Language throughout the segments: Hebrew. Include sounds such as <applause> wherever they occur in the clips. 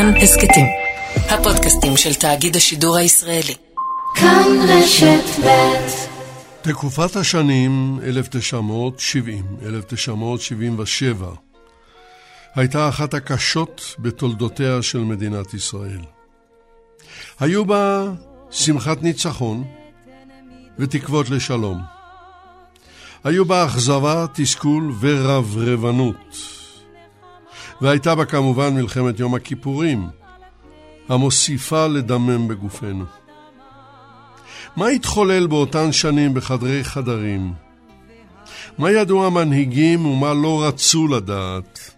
כאן הסכתים. הפודקאסטים של תאגיד השידור הישראלי. כאן רשת ב' תקופת השנים 1970-1977 הייתה אחת הקשות בתולדותיה של מדינת ישראל. היו בה שמחת ניצחון ותקוות לשלום. היו בה אכזבה, תסכול ורברבנות. והייתה בה כמובן מלחמת יום הכיפורים, המוסיפה לדמם בגופנו. מה התחולל באותן שנים בחדרי חדרים? מה ידעו המנהיגים ומה לא רצו לדעת?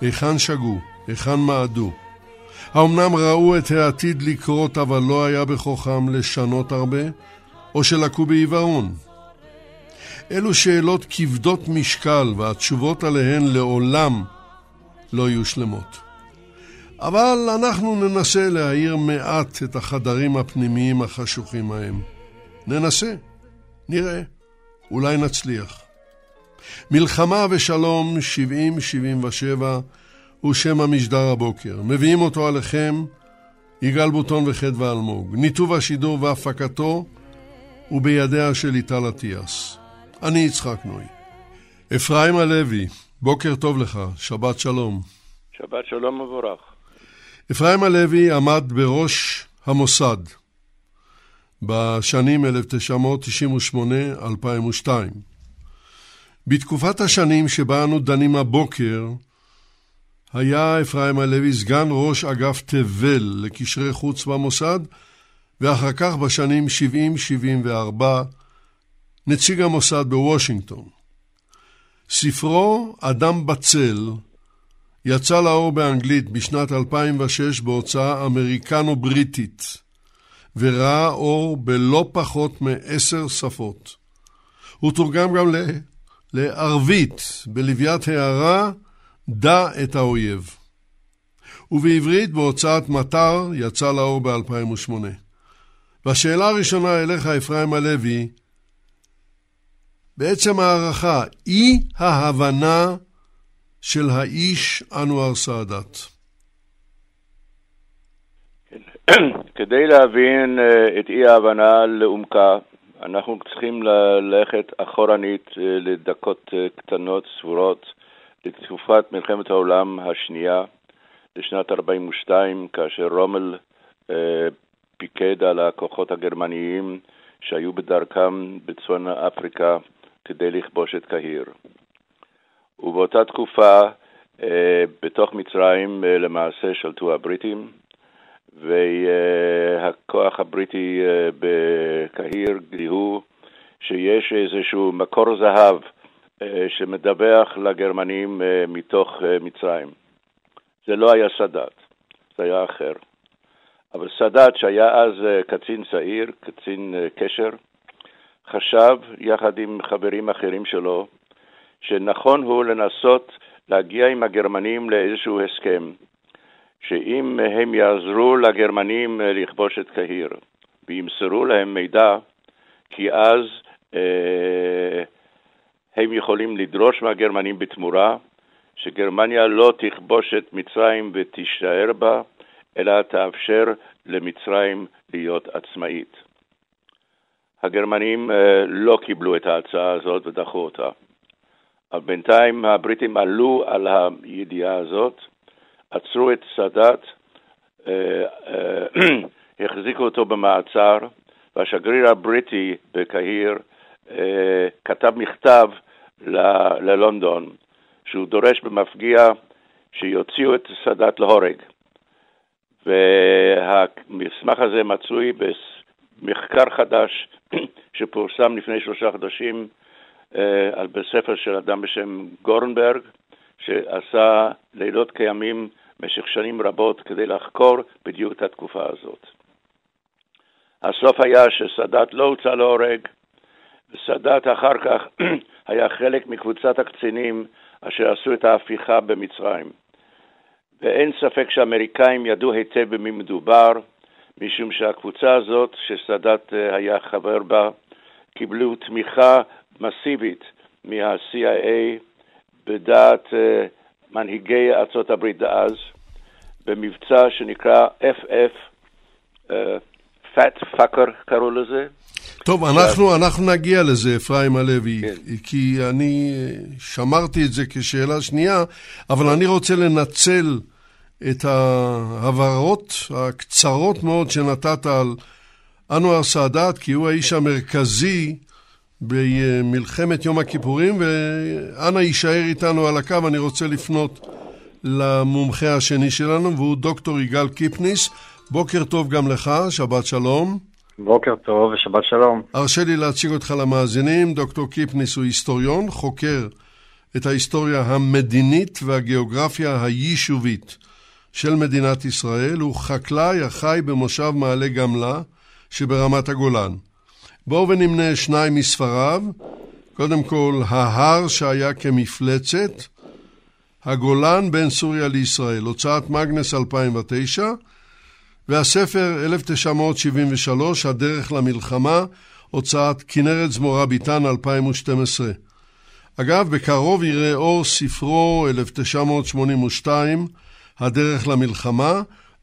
היכן שגו? היכן מעדו? האמנם ראו את העתיד לקרות אבל לא היה בכוחם לשנות הרבה? או שלקו בעיוורון? אלו שאלות כבדות משקל והתשובות עליהן לעולם לא יהיו שלמות. אבל אנחנו ננסה להאיר מעט את החדרים הפנימיים החשוכים ההם. ננסה, נראה, אולי נצליח. מלחמה ושלום 70-77 הוא שם המשדר הבוקר. מביאים אותו עליכם יגאל בוטון וחדווה אלמוג. ניתוב השידור והפקתו הוא בידיה של ליטל אטיאס. אני יצחק נוי. אפרים הלוי, בוקר טוב לך, שבת שלום. שבת שלום מבורך. אפרים הלוי עמד בראש המוסד בשנים 1998-2002. בתקופת השנים שבה אנו דנים הבוקר, היה אפרים הלוי סגן ראש אגף תבל לקשרי חוץ במוסד, ואחר כך בשנים 70-74 נציג המוסד בוושינגטון. ספרו "אדם בצל" יצא לאור באנגלית בשנת 2006 בהוצאה אמריקנו-בריטית, וראה אור בלא פחות מעשר שפות. הוא תורגם גם ל... לערבית, בלוויית הערה, דע את האויב. ובעברית בהוצאת מטר יצא לאור ב-2008. והשאלה הראשונה אליך, אפרים הלוי, בעצם הערכה, אי ההבנה של האיש אנואר סאדאת. כדי להבין אה, את אי ההבנה לעומקה, אנחנו צריכים ללכת אחורנית אה, לדקות אה, קטנות, ספורות, לתקופת מלחמת העולם השנייה, לשנת 42, כאשר רומל פיקד על הכוחות הגרמניים שהיו בדרכם בצפון אפריקה כדי לכבוש את קהיר. ובאותה תקופה אה, בתוך מצרים אה, למעשה שלטו הבריטים, והכוח הבריטי אה, בקהיר גילו שיש איזשהו מקור זהב שמדווח לגרמנים מתוך מצרים. זה לא היה סאדאת, זה היה אחר. אבל סאדאת, שהיה אז קצין צעיר, קצין קשר, חשב, יחד עם חברים אחרים שלו, שנכון הוא לנסות להגיע עם הגרמנים לאיזשהו הסכם, שאם הם יעזרו לגרמנים לכבוש את קהיר וימסרו להם מידע, כי אז אה, הם יכולים לדרוש מהגרמנים בתמורה שגרמניה לא תכבוש את מצרים ותישאר בה, אלא תאפשר למצרים להיות עצמאית. הגרמנים אה, לא קיבלו את ההצעה הזאת ודחו אותה. אבל בינתיים הבריטים עלו על הידיעה הזאת, עצרו את סאדאת, אה, אה, <clears throat> החזיקו אותו במעצר, והשגריר הבריטי בקהיר כתב מכתב ללונדון, שהוא דורש במפגיע שיוציאו את סאדאת להורג. והמסמך הזה מצוי במחקר חדש <coughs> שפורסם לפני שלושה חודשים אה, בספר של אדם בשם גורנברג, שעשה לילות כימים במשך שנים רבות כדי לחקור בדיוק את התקופה הזאת. הסוף היה שסאדאת לא הוצא להורג, וסאדאת אחר כך <coughs> היה חלק מקבוצת הקצינים אשר עשו את ההפיכה במצרים. ואין ספק שהאמריקאים ידעו היטב במי מדובר, משום שהקבוצה הזאת, שסאדאת אה, היה חבר בה, קיבלו תמיכה מסיבית מה-CIA בדעת uh, מנהיגי ארצות הברית דאז, במבצע שנקרא FF, uh, Fat Fucker קראו לזה. טוב, אנחנו, אנחנו נגיע לזה, אפרים הלוי, כן. כי אני שמרתי את זה כשאלה שנייה, אבל אני רוצה לנצל את ההבהרות הקצרות מאוד שנתת על אנואר סאדאת, כי הוא האיש המרכזי במלחמת יום הכיפורים, ואנא יישאר איתנו על הקו, אני רוצה לפנות למומחה השני שלנו, והוא דוקטור יגאל קיפניס. בוקר טוב גם לך, שבת שלום. בוקר טוב ושבת שלום. הרשה לי להציג אותך למאזינים. דוקטור קיפניס הוא היסטוריון, חוקר את ההיסטוריה המדינית והגיאוגרפיה היישובית של מדינת ישראל. הוא חקלאי החי במושב מעלה גמלה שברמת הגולן. בואו ונמנה שניים מספריו. קודם כל, ההר שהיה כמפלצת, הגולן בין סוריה לישראל, הוצאת מגנס 2009, והספר 1973, הדרך למלחמה, הוצאת כנרת זמורה ביטן 2012. אגב, בקרוב יראה אור ספרו 1982, הדרך למלחמה,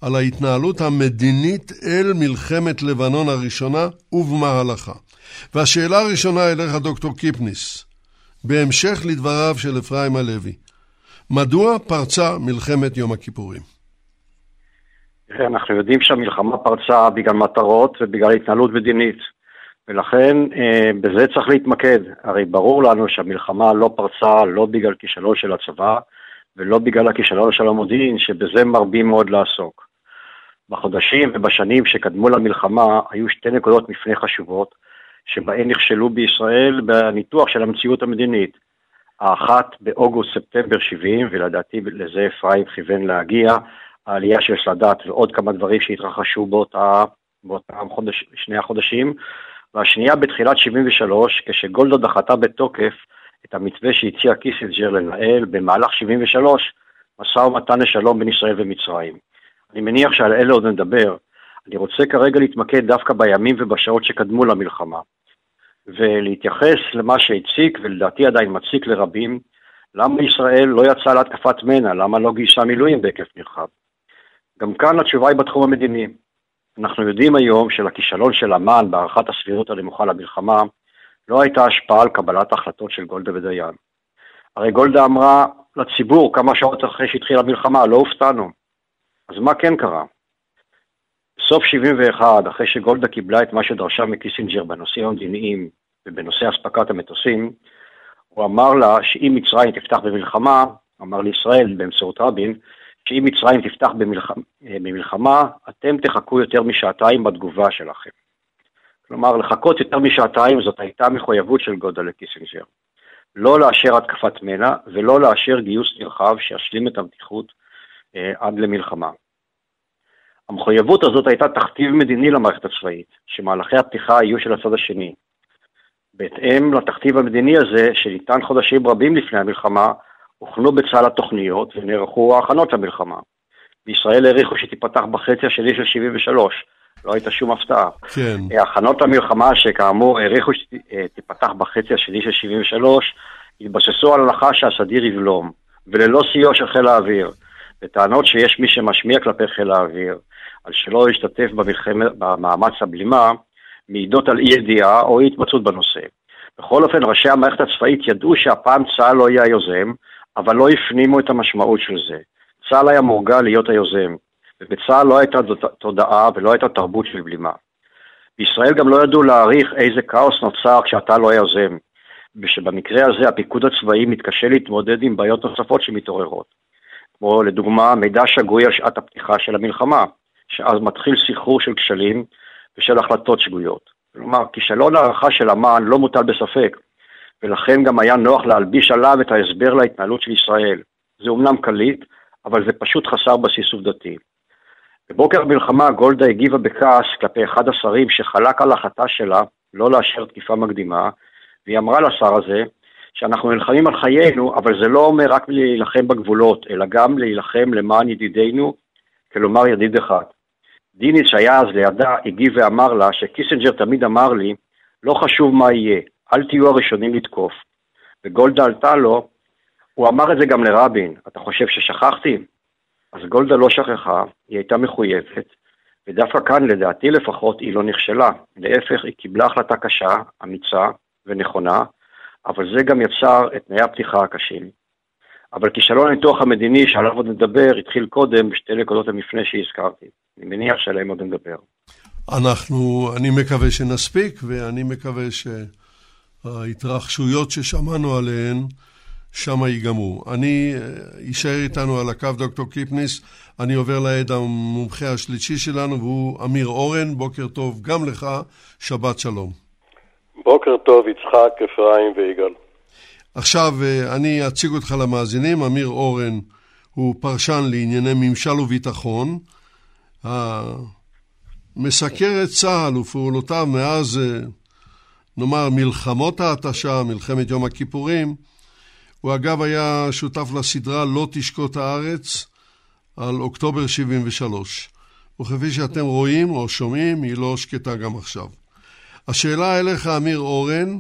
על ההתנהלות המדינית אל מלחמת לבנון הראשונה ובמהלכה. והשאלה הראשונה אליך, דוקטור קיפניס, בהמשך לדבריו של אפרים הלוי, מדוע פרצה מלחמת יום הכיפורים? אנחנו יודעים שהמלחמה פרצה בגלל מטרות ובגלל התנהלות מדינית, ולכן אה, בזה צריך להתמקד. הרי ברור לנו שהמלחמה לא פרצה לא בגלל כישלון של הצבא ולא בגלל הכישלון של המודיעין, שבזה מרבים מאוד לעסוק. בחודשים ובשנים שקדמו למלחמה היו שתי נקודות מפנה חשובות, שבהן נכשלו בישראל בניתוח של המציאות המדינית. האחת באוגוסט-ספטמבר 70, ולדעתי לזה אפרים כיוון להגיע, העלייה של סאדאת ועוד כמה דברים שהתרחשו באותה, באותם חודש, שני החודשים, והשנייה בתחילת 73, כשגולדה דחתה בתוקף את המתווה שהציע קיסינג'ר לנהל במהלך 73, משא ומתן לשלום בין ישראל ומצרים. אני מניח שעל אלה עוד נדבר. אני רוצה כרגע להתמקד דווקא בימים ובשעות שקדמו למלחמה, ולהתייחס למה שהציק, ולדעתי עדיין מציק לרבים, למה ישראל לא יצאה להתקפת מנע, למה לא גייסה מילואים בהיקף נרחב. גם כאן התשובה היא בתחום המדיני. אנחנו יודעים היום שלכישלון של אמ"ן בהערכת הסבירות הנמוכה למלחמה לא הייתה השפעה על קבלת ההחלטות של גולדה ודיין. הרי גולדה אמרה לציבור כמה שעות אחרי שהתחילה המלחמה, לא הופתענו. אז מה כן קרה? בסוף 71, אחרי שגולדה קיבלה את מה שדרשה מקיסינג'ר בנושאים המדיניים ובנושא אספקת המטוסים, הוא אמר לה שאם מצרים תפתח במלחמה, אמר לישראל באמצעות רבין, שאם מצרים תפתח במלחמה, במלחמה, אתם תחכו יותר משעתיים בתגובה שלכם. כלומר, לחכות יותר משעתיים זאת הייתה מחויבות של גולדה לקיסינג'ר. לא לאשר התקפת מנע ולא לאשר גיוס נרחב שישלים את המתיחות אה, עד למלחמה. המחויבות הזאת הייתה תכתיב מדיני למערכת הצבאית, שמהלכי הפתיחה יהיו של הצד השני. בהתאם לתכתיב המדיני הזה, שניתן חודשים רבים לפני המלחמה, הוכנו בצה"ל התוכניות ונערכו ההכנות למלחמה. בישראל העריכו שתיפתח בחצי השני של 73, לא הייתה שום הפתעה. כן. הכנות למלחמה, שכאמור העריכו שתיפתח בחצי השני של 73, התבססו על הלכה שהסדיר יבלום, וללא סיוע של חיל האוויר. וטענות שיש מי שמשמיע כלפי חיל האוויר, על שלא להשתתף במאמץ הבלימה, מעידות על אי ידיעה או אי התמצאות בנושא. בכל אופן, ראשי המערכת הצבאית ידעו שהפעם צה"ל לא יהיה היוזם, אבל לא הפנימו את המשמעות של זה. צה"ל היה מורגל להיות היוזם, ובצה"ל לא הייתה תודעה ולא הייתה תרבות של בלימה. בישראל גם לא ידעו להעריך איזה כאוס נוצר כשאתה לא היוזם, ושבמקרה הזה הפיקוד הצבאי מתקשה להתמודד עם בעיות נוספות שמתעוררות. כמו לדוגמה מידע שגוי על שעת הפתיחה של המלחמה, שאז מתחיל סחרור של כשלים ושל החלטות שגויות. כלומר, כישלון הערכה של אמ"ן לא מוטל בספק, ולכן גם היה נוח להלביש עליו את ההסבר להתנהלות של ישראל. זה אומנם קליט, אבל זה פשוט חסר בסיס עובדתי. בבוקר המלחמה גולדה הגיבה בכעס כלפי אחד השרים שחלק על החלטה שלה לא לאשר תקיפה מקדימה, והיא אמרה לשר הזה שאנחנו נלחמים על חיינו, אבל זה לא אומר רק להילחם בגבולות, אלא גם להילחם למען ידידינו, כלומר ידיד אחד. דיניץ שהיה אז לידה הגיב ואמר לה שקיסינג'ר תמיד אמר לי, לא חשוב מה יהיה, אל תהיו הראשונים לתקוף. וגולדה עלתה לו, הוא אמר את זה גם לרבין, אתה חושב ששכחתי? אז גולדה לא שכחה, היא הייתה מחויבת, ודווקא כאן, לדעתי לפחות, היא לא נכשלה. להפך, היא קיבלה החלטה קשה, אמיצה ונכונה, אבל זה גם יצר את תנאי הפתיחה הקשים. אבל כישלון הניתוח המדיני שעליו עוד נדבר התחיל קודם בשתי נקודות המפנה שהזכרתי. אני מניח שעליהם עוד נדבר. אנחנו, אני מקווה שנספיק, ואני מקווה שההתרחשויות ששמענו עליהן שם ייגמרו. אני, יישאר איתנו על הקו דוקטור קיפניס, אני עובר לעד המומחה השלישי שלנו, והוא אמיר אורן, בוקר טוב גם לך, שבת שלום. בוקר טוב, יצחק, אפרים ויגאל. עכשיו אני אציג אותך למאזינים, אמיר אורן הוא פרשן לענייני ממשל וביטחון. מסקר את צה"ל ופעולותיו מאז, נאמר, מלחמות ההתשה, מלחמת יום הכיפורים. הוא אגב היה שותף לסדרה לא תשקוט הארץ על אוקטובר 73. וכפי שאתם רואים או שומעים, היא לא שקטה גם עכשיו. השאלה אליך, אמיר אורן,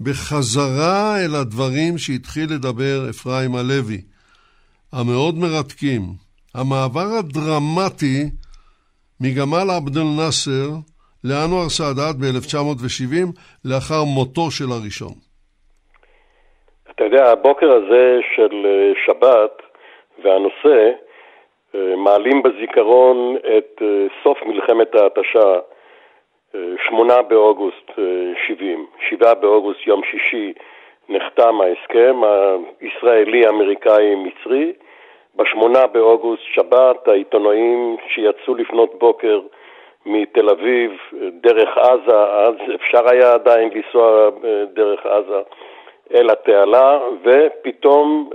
בחזרה אל הדברים שהתחיל לדבר אפרים הלוי, המאוד מרתקים, המעבר הדרמטי מגמל עבד אל נאסר לאנואר סאדאת ב-1970 לאחר מותו של הראשון. אתה יודע, הבוקר הזה של אה, שבת והנושא אה, מעלים בזיכרון את אה, סוף מלחמת ההתשה, שמונה באוגוסט 70, שבעה באוגוסט יום שישי נחתם ההסכם הישראלי-אמריקאי-מצרי, בשמונה באוגוסט שבת העיתונאים שיצאו לפנות בוקר מתל אביב דרך עזה, אז אפשר היה עדיין לנסוע דרך עזה אל התעלה, ופתאום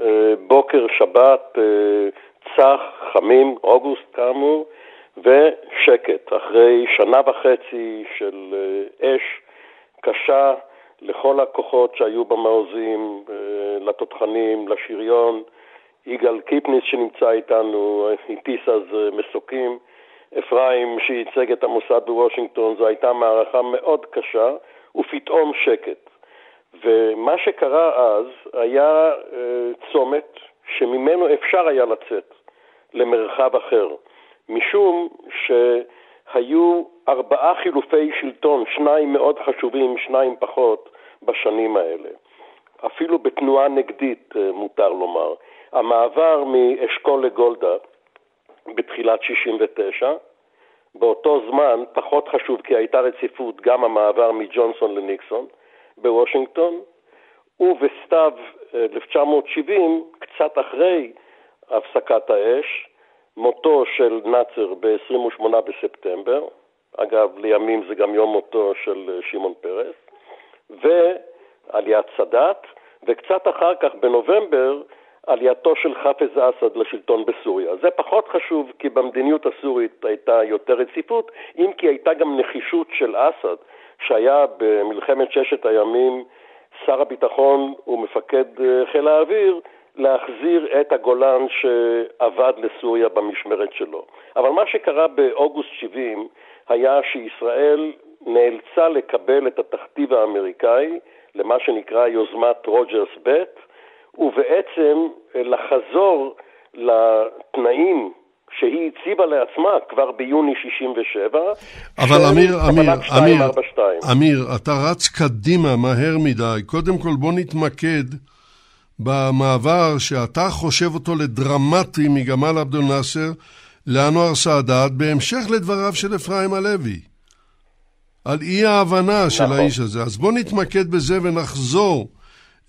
בוקר שבת צח, חמים, אוגוסט כאמור, ושקט, אחרי שנה וחצי של אה, אש קשה לכל הכוחות שהיו במעוזים, אה, לתותחנים, לשריון. יגאל קיפניס שנמצא איתנו, הטיס אז אה, מסוקים. אפרים שייצג את המוסד בוושינגטון, זו הייתה מערכה מאוד קשה, ופתאום שקט. ומה שקרה אז היה צומת שממנו אפשר היה לצאת למרחב אחר. משום שהיו ארבעה חילופי שלטון, שניים מאוד חשובים, שניים פחות, בשנים האלה. אפילו בתנועה נגדית, אה, מותר לומר. המעבר מאשכול לגולדה בתחילת 69, באותו זמן, פחות חשוב כי הייתה רציפות, גם המעבר מג'ונסון לניקסון בוושינגטון, ובסתיו 1970, אה, קצת אחרי הפסקת האש, מותו של נאצר ב-28 בספטמבר, אגב, לימים זה גם יום מותו של אה, שמעון פרס, ועליית סאדאת, וקצת אחר כך, בנובמבר, עלייתו של חאפז אסד לשלטון בסוריה. זה פחות חשוב כי במדיניות הסורית הייתה יותר רציפות, אם כי הייתה גם נחישות של אסד, שהיה במלחמת ששת הימים שר הביטחון ומפקד אה, חיל האוויר, להחזיר את הגולן שאבד לסוריה במשמרת שלו. אבל מה שקרה באוגוסט 70 היה שישראל נאלצה לקבל את התכתיב האמריקאי למה שנקרא יוזמת רוג'רס ב', ובעצם לחזור לתנאים שהיא הציבה לעצמה כבר ביוני 67. אבל אמיר, אמיר, אמיר, אמיר, אתה רץ קדימה מהר מדי. קודם כל בוא נתמקד במעבר שאתה חושב אותו לדרמטי מגמל עבדול נאסר לאנואר סאדאת, בהמשך לדבריו של אפרים הלוי. על אי ההבנה של נכון. האיש הזה. אז בוא נתמקד בזה ונחזור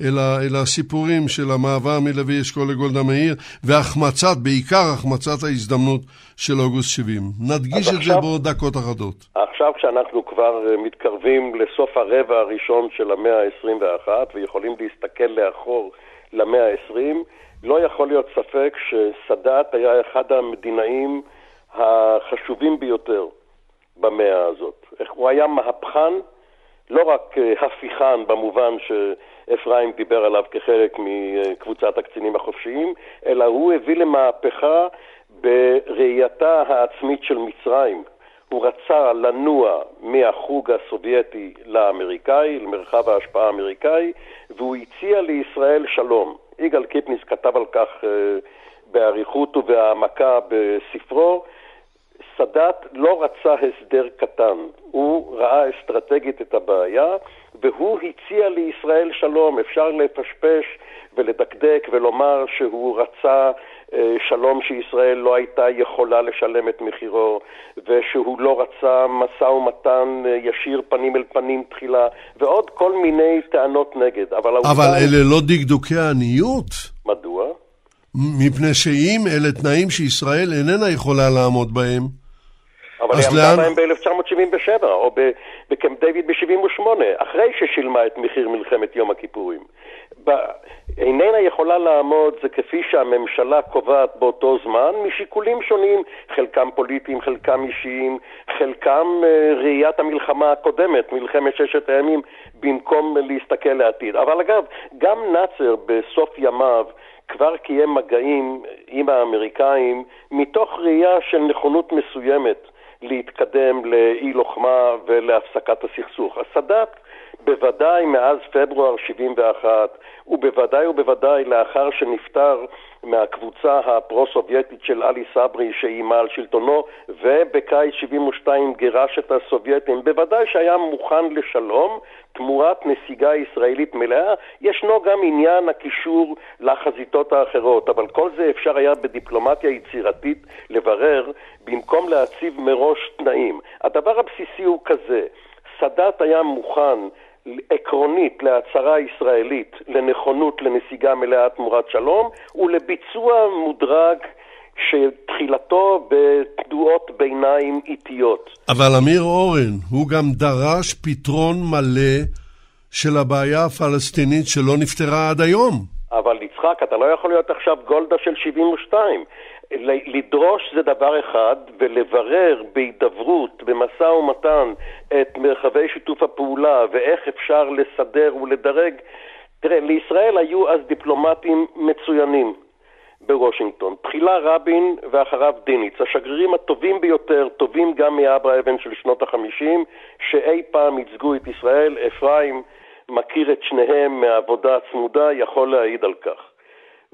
אל, ה, אל הסיפורים של המעבר מלוי אשכול לגולדה מאיר, והחמצת, בעיקר החמצת ההזדמנות של אוגוסט 70. נדגיש את עכשיו, זה בעוד דקות אחדות. עכשיו כשאנחנו כבר אה, מתקרבים לסוף הרבע הראשון של המאה ה-21 ויכולים להסתכל לאחור למאה ה-20, לא יכול להיות ספק שסאדאת היה אחד המדינאים החשובים ביותר במאה הזאת. הוא היה מהפכן, לא רק אה, הפיכן במובן שאפרים דיבר עליו כחלק מקבוצת הקצינים החופשיים, אלא הוא הביא למהפכה בראייתה העצמית של מצרים. הוא רצה לנוע מהחוג הסובייטי לאמריקאי, למרחב ההשפעה האמריקאי, והוא הציע לישראל שלום. יגאל קיפניס כתב על כך uh, באריכות ובהעמקה בספרו, סאדאת לא רצה הסדר קטן, הוא ראה אסטרטגית את הבעיה והוא הציע לישראל שלום. אפשר לפשפש ולדקדק ולומר שהוא רצה אה, שלום שישראל לא הייתה יכולה לשלם את מחירו, ושהוא לא רצה משא ומתן אה, ישיר פנים אל פנים תחילה, ועוד כל מיני טענות נגד. אבל, אבל אלה לא דקדוקי עניות? מדוע? מפני שאם אלה תנאים שישראל איננה יכולה לעמוד בהם, אבל היא עמדה בהם ב-1977, או בקמפ דיוויד ב-78, אחרי ששילמה את מחיר מלחמת יום הכיפורים. איננה יכולה לעמוד, זה כפי שהממשלה קובעת באותו זמן, משיקולים שונים, חלקם פוליטיים, חלקם אישיים, חלקם אה, ראיית המלחמה הקודמת, מלחמת ששת הימים, במקום להסתכל לעתיד. אבל אגב, גם נאצר בסוף ימיו כבר קיים מגעים עם האמריקאים מתוך ראייה של נכונות מסוימת להתקדם לאי לוחמה ולהפסקת הסכסוך. הסאדאת בוודאי מאז פברואר 71, ובוודאי ובוודאי לאחר שנפטר מהקבוצה הפרו-סובייטית של עלי סברי שאיימה על שלטונו, ובקיץ 72 גירש את הסובייטים, בוודאי שהיה מוכן לשלום תמורת נסיגה ישראלית מלאה. ישנו גם עניין הקישור לחזיתות האחרות, אבל כל זה אפשר היה בדיפלומטיה יצירתית לברר, במקום להציב מראש תנאים. הדבר הבסיסי הוא כזה, סאדאת היה מוכן עקרונית להצהרה ישראלית לנכונות לנסיגה מלאה תמורת שלום ולביצוע מודרג שתחילתו בתנועות ביניים איטיות. אבל אמיר אורן, הוא גם דרש פתרון מלא של הבעיה הפלסטינית שלא נפתרה עד היום. אבל יצחק, אתה לא יכול להיות עכשיו גולדה של 72. לדרוש זה דבר אחד, ולברר בהידברות, במשא ומתן, את מרחבי שיתוף הפעולה ואיך אפשר לסדר ולדרג. תראה, לישראל היו אז דיפלומטים מצוינים בוושינגטון. תחילה רבין ואחריו דיניץ, השגרירים הטובים ביותר, טובים גם מאברה אבן של שנות החמישים, שאי פעם ייצגו את ישראל. אפרים מכיר את שניהם מעבודה צמודה, יכול להעיד על כך.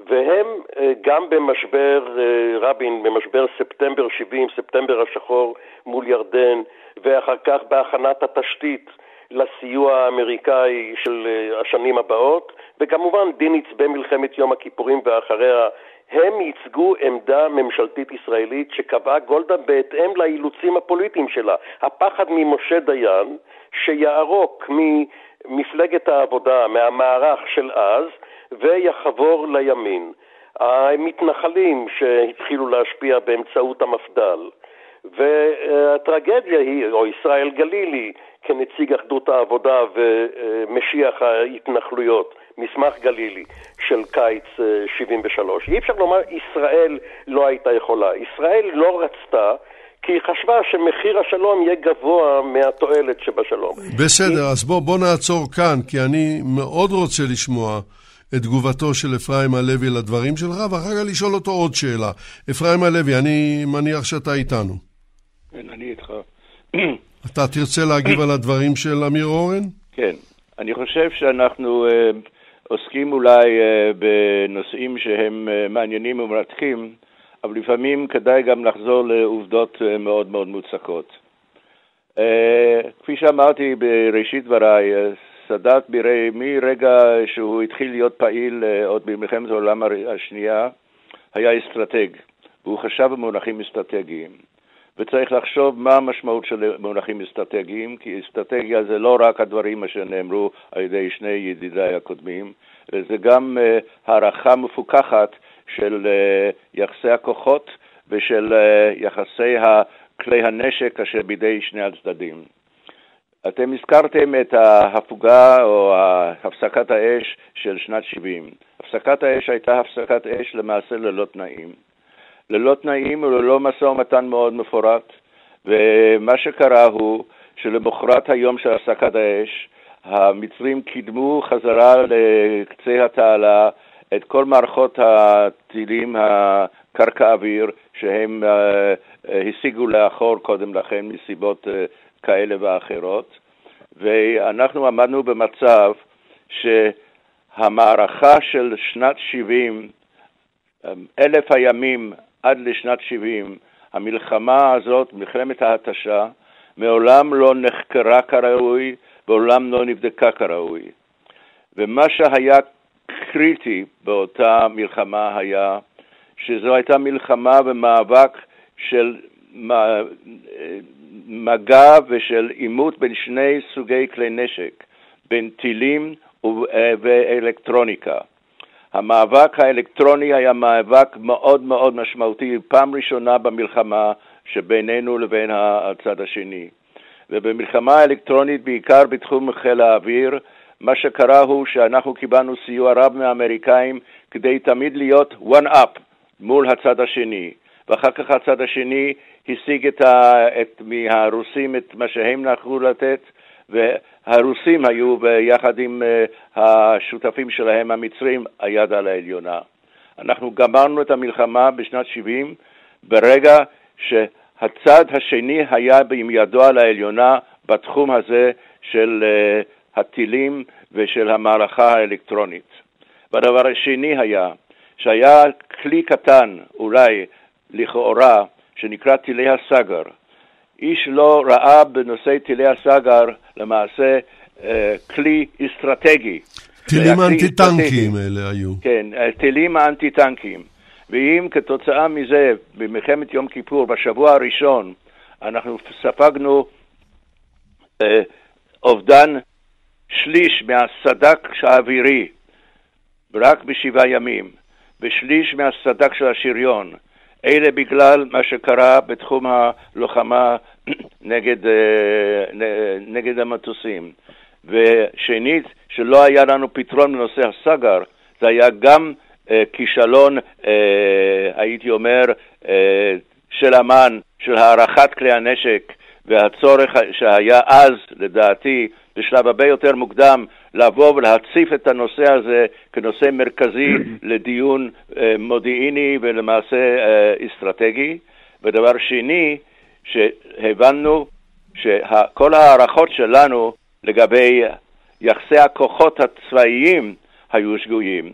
והם אה, גם במשבר אה, רבין, במשבר ספטמבר 70, ספטמבר השחור מול ירדן, ואחר כך בהכנת התשתית לסיוע האמריקאי של אה, השנים הבאות, וכמובן דיניץ במלחמת יום הכיפורים ואחריה, הם ייצגו עמדה ממשלתית ישראלית שקבעה גולדה בהתאם לאילוצים הפוליטיים שלה. הפחד ממשה דיין, שיערוק ממפלגת העבודה, מהמערך של אז, ויחבור לימין. המתנחלים שהתחילו להשפיע באמצעות המפד"ל, והטרגדיה היא, או ישראל גלילי כנציג אחדות העבודה ומשיח ההתנחלויות, מסמך גלילי של קיץ 73. אי אפשר לומר ישראל לא הייתה יכולה. ישראל לא רצתה כי היא חשבה שמחיר השלום יהיה גבוה מהתועלת שבשלום. בסדר, היא... אז בוא, בוא נעצור כאן, כי אני מאוד רוצה לשמוע את תגובתו של אפרים הלוי לדברים שלך, ואחר כך לשאול אותו עוד שאלה. אפרים הלוי, אני מניח שאתה איתנו. כן, אני איתך. <clears throat> אתה תרצה להגיב על הדברים של אמיר אורן? כן. אני חושב שאנחנו uh, עוסקים אולי uh, בנושאים שהם uh, מעניינים ומרתקים, אבל לפעמים כדאי גם לחזור לעובדות uh, מאוד מאוד מוצקות. Uh, כפי שאמרתי בראשית דבריי, uh, סאדאת מרגע שהוא התחיל להיות פעיל אה, עוד במלחמת העולם השנייה, היה אסטרטג, והוא חשב במונחים אסטרטגיים. וצריך לחשוב מה המשמעות של מונחים אסטרטגיים, כי אסטרטגיה זה לא רק הדברים אשר נאמרו על ידי שני ידידיי הקודמים, זה גם uh, הערכה מפוכחת של uh, יחסי הכוחות ושל יחסי כלי הנשק אשר בידי שני הצדדים. אתם הזכרתם את ההפוגה או הפסקת האש של שנת 70. הפסקת האש הייתה הפסקת אש למעשה ללא תנאים. ללא תנאים וללא משא ומתן מאוד מפורט, ומה שקרה הוא שלמחרת היום של הפסקת האש, המצרים קידמו חזרה לקצה התעלה את כל מערכות הטילים, הקרקע אוויר, שהם uh, השיגו לאחור קודם לכן מסיבות uh, כאלה ואחרות, ואנחנו עמדנו במצב שהמערכה של שנת 70 אלף הימים עד לשנת 70, המלחמה הזאת, מלחמת ההתשה, מעולם לא נחקרה כראוי, מעולם לא נבדקה כראוי. ומה שהיה קריטי באותה מלחמה היה שזו הייתה מלחמה ומאבק של מגע ושל עימות בין שני סוגי כלי נשק, בין טילים ואלקטרוניקה. המאבק האלקטרוני היה מאבק מאוד מאוד משמעותי, פעם ראשונה במלחמה שבינינו לבין הצד השני. ובמלחמה האלקטרונית, בעיקר בתחום חיל האוויר, מה שקרה הוא שאנחנו קיבלנו סיוע רב מהאמריקאים כדי תמיד להיות one up מול הצד השני, ואחר כך הצד השני השיג את ה, את, מהרוסים את מה שהם יכלו לתת, והרוסים היו ביחד עם uh, השותפים שלהם, המצרים, היד על העליונה. אנחנו גמרנו את המלחמה בשנת 70 ברגע שהצד השני היה עם ידו על העליונה בתחום הזה של uh, הטילים ושל המערכה האלקטרונית. והדבר השני היה שהיה כלי קטן, אולי לכאורה, שנקרא טילי הסגר. איש לא ראה בנושא טילי הסגר למעשה אה, כלי אסטרטגי. טילים אנטי-טנקיים אלה היו. כן, אה, טילים אנטי-טנקיים. ואם כתוצאה מזה, במלחמת יום כיפור, בשבוע הראשון, אנחנו ספגנו אה, אובדן שליש מהסד"כ האווירי רק בשבעה ימים, ושליש מהסד"כ של השריון. אלה בגלל מה שקרה בתחום הלוחמה <clears throat> נגד, אה, נגד המטוסים. ושנית, שלא היה לנו פתרון לנושא הסגר, זה היה גם אה, כישלון, אה, הייתי אומר, של אמ"ן, של הערכת כלי הנשק, והצורך שהיה אז, לדעתי, בשלב הרבה יותר מוקדם, לבוא ולהציף את הנושא הזה כנושא מרכזי <clears throat> לדיון אה, מודיעיני ולמעשה אה, אסטרטגי. ודבר שני, שהבנו שכל ההערכות שלנו לגבי יחסי הכוחות הצבאיים היו שגויים.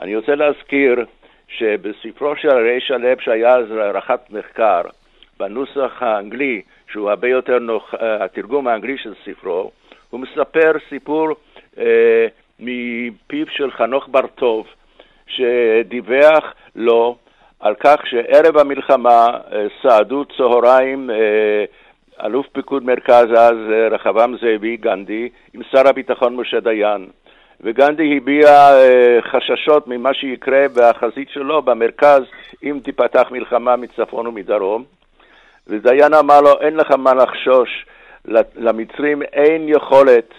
אני רוצה להזכיר שבספרו של אריה שלו, שהיה אז הערכת מחקר, בנוסח האנגלי, שהוא הרבה יותר נוח, אה, התרגום האנגלי של ספרו, הוא מספר סיפור אה, מפיו של חנוך בר-טוב, שדיווח לו על כך שערב המלחמה אה, סעדו צהריים אה, אלוף פיקוד מרכז אז, אה, רחבעם זאבי, גנדי, עם שר הביטחון משה דיין. וגנדי הביע אה, חששות ממה שיקרה בחזית שלו במרכז אם תיפתח מלחמה מצפון ומדרום. ודיין אמר לו, אין לך מה לחשוש, למצרים אין יכולת,